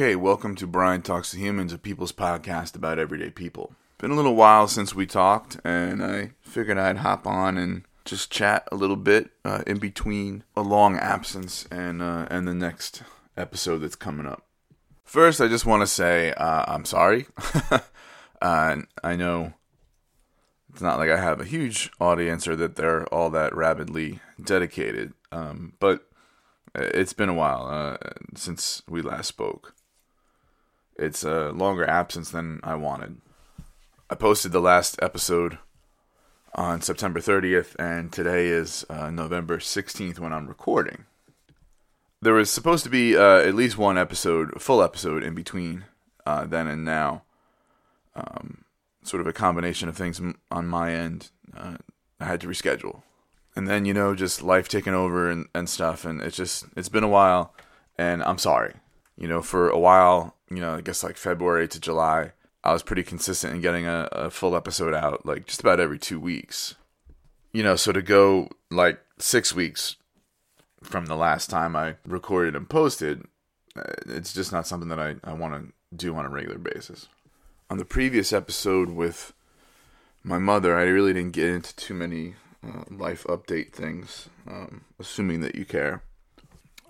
Okay, welcome to Brian Talks to Humans, a people's podcast about everyday people. Been a little while since we talked, and I figured I'd hop on and just chat a little bit uh, in between a long absence and uh, and the next episode that's coming up. First, I just want to say uh, I'm sorry. uh, I know it's not like I have a huge audience or that they're all that rabidly dedicated, um, but it's been a while uh, since we last spoke. It's a longer absence than I wanted. I posted the last episode on September 30th, and today is uh, November 16th when I'm recording. There was supposed to be uh, at least one episode, a full episode in between uh, then and now. Um, sort of a combination of things on my end. Uh, I had to reschedule, and then you know just life taking over and, and stuff, and it's just it's been a while, and I'm sorry. You know, for a while, you know, I guess like February to July, I was pretty consistent in getting a, a full episode out like just about every two weeks. You know, so to go like six weeks from the last time I recorded and posted, uh, it's just not something that I, I want to do on a regular basis. On the previous episode with my mother, I really didn't get into too many uh, life update things, um, assuming that you care.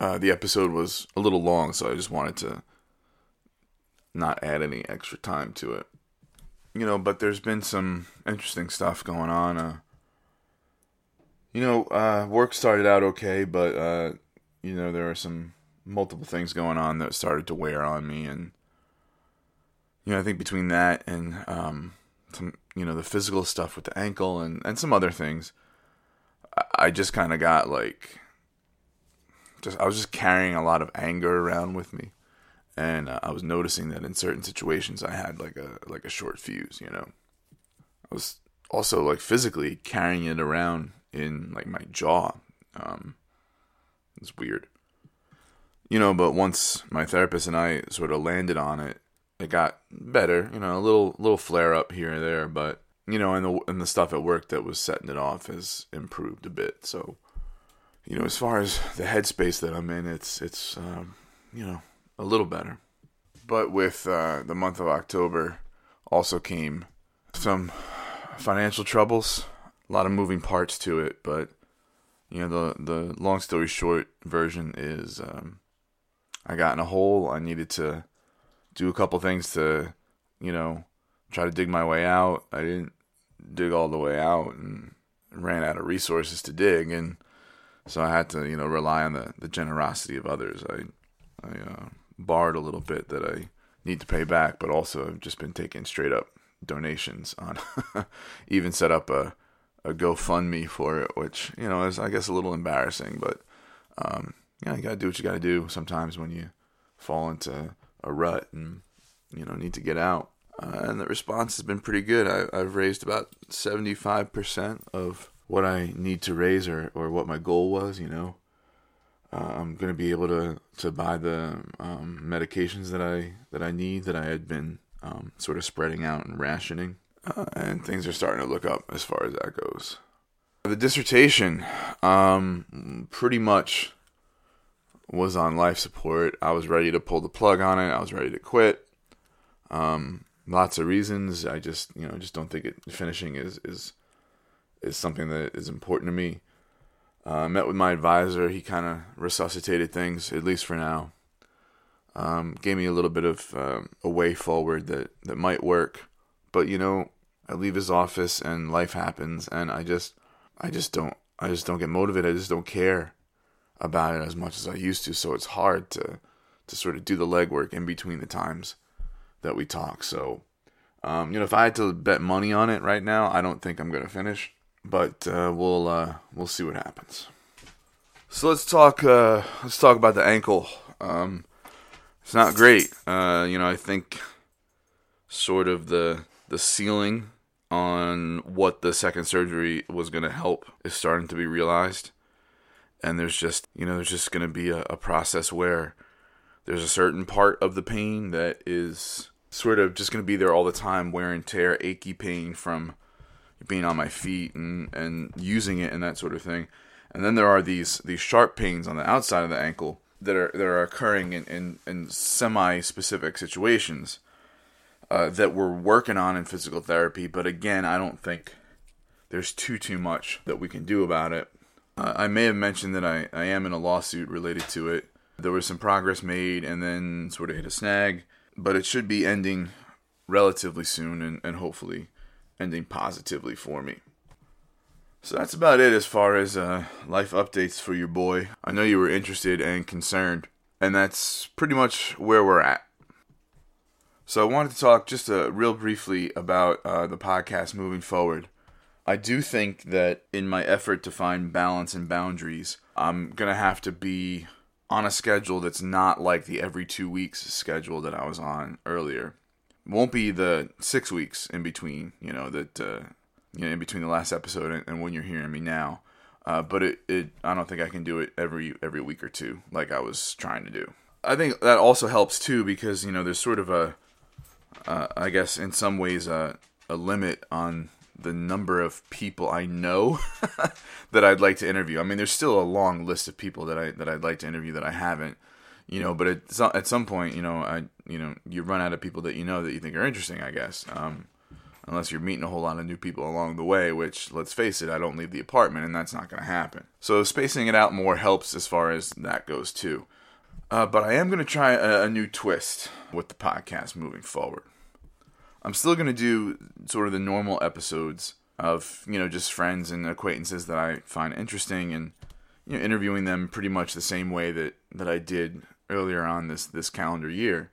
Uh, the episode was a little long, so I just wanted to not add any extra time to it. You know, but there's been some interesting stuff going on. Uh, you know, uh, work started out okay, but uh, you know there are some multiple things going on that started to wear on me, and you know I think between that and um, some you know the physical stuff with the ankle and and some other things, I, just kind of got like, just I was just carrying a lot of anger around with me and uh, I was noticing that in certain situations I had like a like a short fuse, you know. I was also like physically carrying it around in like my jaw. Um, it's weird, you know. But once my therapist and I sort of landed on it, it got better. You know, a little little flare up here and there, but you know, and the and the stuff at work that was setting it off has improved a bit. So, you know, as far as the headspace that I'm in, it's it's um, you know a little better. But with uh, the month of October also came some financial troubles, a lot of moving parts to it. But you know, the the long story short version is um, I got in a hole. I needed to do a couple things to, you know, try to dig my way out. I didn't dig all the way out and ran out of resources to dig, and so I had to, you know, rely on the, the generosity of others. I I uh, borrowed a little bit that I need to pay back, but also I've just been taking straight up donations on. even set up a a GoFundMe for it, which you know is I guess a little embarrassing, but um, yeah, you gotta do what you gotta do sometimes when you fall into a rut and you know need to get out. Uh, and the response has been pretty good. I, I've raised about seventy five percent of what I need to raise or or what my goal was. You know, uh, I'm to be able to to buy the um, medications that I that I need that I had been um, sort of spreading out and rationing, uh, and things are starting to look up as far as that goes. The dissertation, um, pretty much was on life support. I was ready to pull the plug on it. I was ready to quit. Um, lots of reasons. I just you know just don't think it finishing is is is something that is important to me. Uh, met with my advisor. He kind of resuscitated things, at least for now. Um, gave me a little bit of uh, a way forward that, that might work. But you know, I leave his office and life happens, and I just, I just don't, I just don't get motivated. I just don't care about it as much as I used to. So it's hard to, to sort of do the legwork in between the times that we talk. So, um, you know, if I had to bet money on it right now, I don't think I'm gonna finish but uh, we'll uh, we'll see what happens. So let's talk uh, let's talk about the ankle. Um, it's not great. Uh, you know, I think sort of the the ceiling on what the second surgery was going to help is starting to be realized, and there's just you know there's just going to be a, a process where there's a certain part of the pain that is sort of just going to be there all the time, wear and tear, achy pain from being on my feet and and using it and that sort of thing. And then there are these these sharp pains on the outside of the ankle that are that are occurring in in, in semi specific situations uh, that we're working on in physical therapy. But again, I don't think there's too too much that we can do about it. Uh, I may have mentioned that I, I am in a lawsuit related to it. There was some progress made and then sort of hit a snag, but it should be ending relatively soon and, and hopefully ending positively for me. So that's about it as far as uh, life updates for your boy. I know you were interested and concerned, and that's pretty much where we're at. So I wanted to talk just uh, real briefly about uh, the podcast moving forward. I do think that in my effort to find balance and boundaries, I'm going to have to be on a schedule that's not like the every two weeks schedule that I was on earlier. Won't be the six weeks in between, you know, that uh, you know, in between the last episode and, and when you're hearing me now. Uh, but it, it, I don't think I can do it every every week or two like I was trying to do. I think that also helps too because you know there's sort of a, uh, I guess in some ways a, a limit on the number of people I know that I'd like to interview. I mean, there's still a long list of people that I that I'd like to interview that I haven't, you know. But at at some point, you know, I you know you run out of people that you know that you think are interesting. I guess. Um, unless you're meeting a whole lot of new people along the way, which, let's face it, I don't leave the apartment, and that's not going to happen. So spacing it out more helps as far as that goes, too. Uh, but I am going to try a, a, new twist with the podcast moving forward. I'm still going to do sort of the normal episodes of, you know, just friends and acquaintances that I find interesting and, you know, interviewing them pretty much the same way that, that I did earlier on this, this calendar year.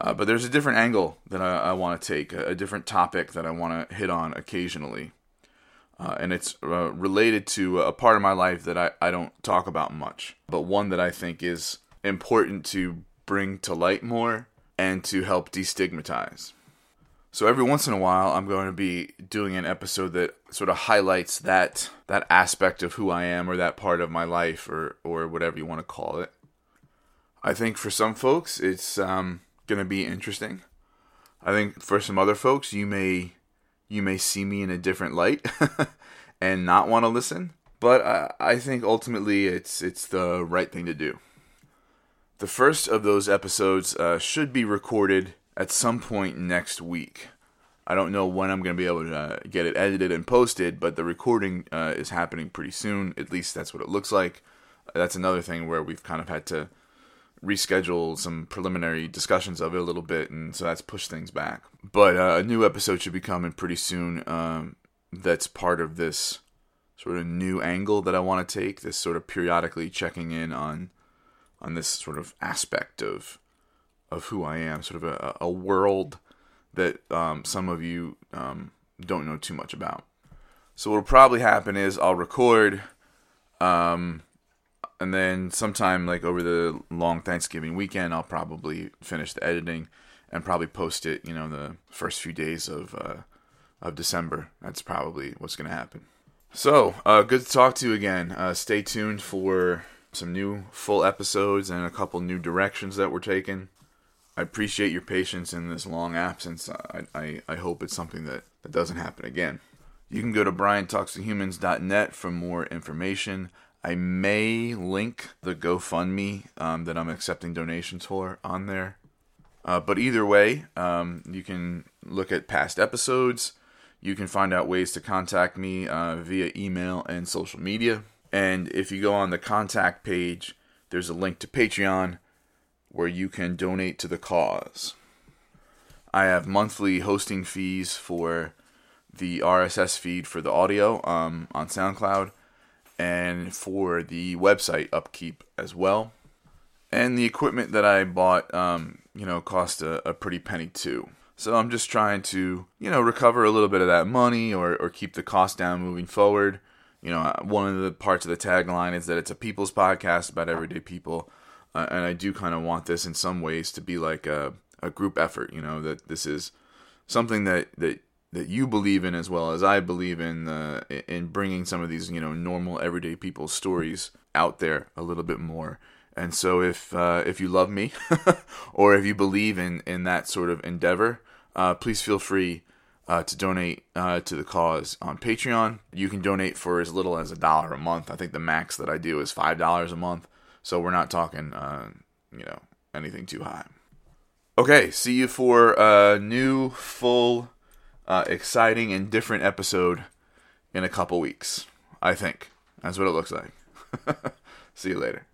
Uh, but there's a different angle that I, I want to take, a, a, different topic that I want to hit on occasionally. Uh, and it's uh, related to a part of my life that I, I don't talk about much, but one that I think is important to bring to light more and to help destigmatize. So every once in a while, I'm going to be doing an episode that sort of highlights that that aspect of who I am or that part of my life or or whatever you want to call it. I think for some folks, it's um, going to be interesting. I think for some other folks, you may you may see me in a different light and not want to listen, but I, I think ultimately it's it's the right thing to do. The first of those episodes uh, should be recorded at some point next week. I don't know when I'm going to be able to uh, get it edited and posted, but the recording uh, is happening pretty soon. At least that's what it looks like. That's another thing where we've kind of had to reschedule some preliminary discussions of it a little bit, and so that's pushed things back. But uh, a new episode should be coming pretty soon. Um, that's part of this sort of new angle that I want to take. This sort of periodically checking in on on this sort of aspect of of who I am, sort of a, a world that um, some of you um, don't know too much about. So what'll probably happen is I'll record. Um, and then sometime like over the long Thanksgiving weekend, I'll probably finish the editing and probably post it. You know, the first few days of uh, of December. That's probably what's going to happen. So, uh, good to talk to you again. Uh, stay tuned for some new full episodes and a couple new directions that we're taking. I appreciate your patience in this long absence. I, I, I hope it's something that, that doesn't happen again. You can go to briantalkstohumans.net for more information. I may link the GoFundMe um, that I'm accepting donations for on there. Uh, but either way, um, you can look at past episodes. You can find out ways to contact me uh, via email and social media. And if you go on the contact page, there's a link to Patreon where you can donate to the cause. I have monthly hosting fees for the RSS feed for the audio um, on SoundCloud and for the website upkeep as well. And the equipment that I bought, um, you know, cost a, a pretty penny too. So I'm just trying to, you know, recover a little bit of that money or, or keep the cost down moving forward. You know, one of the parts of the tagline is that it's a people's podcast about everyday people. Uh, and I do kind of want this in some ways to be like a, a group effort, you know, that this is something that, that that you believe in as well as I believe in uh, in bringing some of these you know normal everyday people's stories out there a little bit more. And so if uh, if you love me or if you believe in in that sort of endeavor, uh, please feel free uh, to donate uh, to the cause on Patreon. You can donate for as little as a dollar a month. I think the max that I do is five dollars a month. So we're not talking, uh, you know, anything too high. Okay, see you for a new, full, uh, exciting and different episode in a couple weeks. I think that's what it looks like. See you later.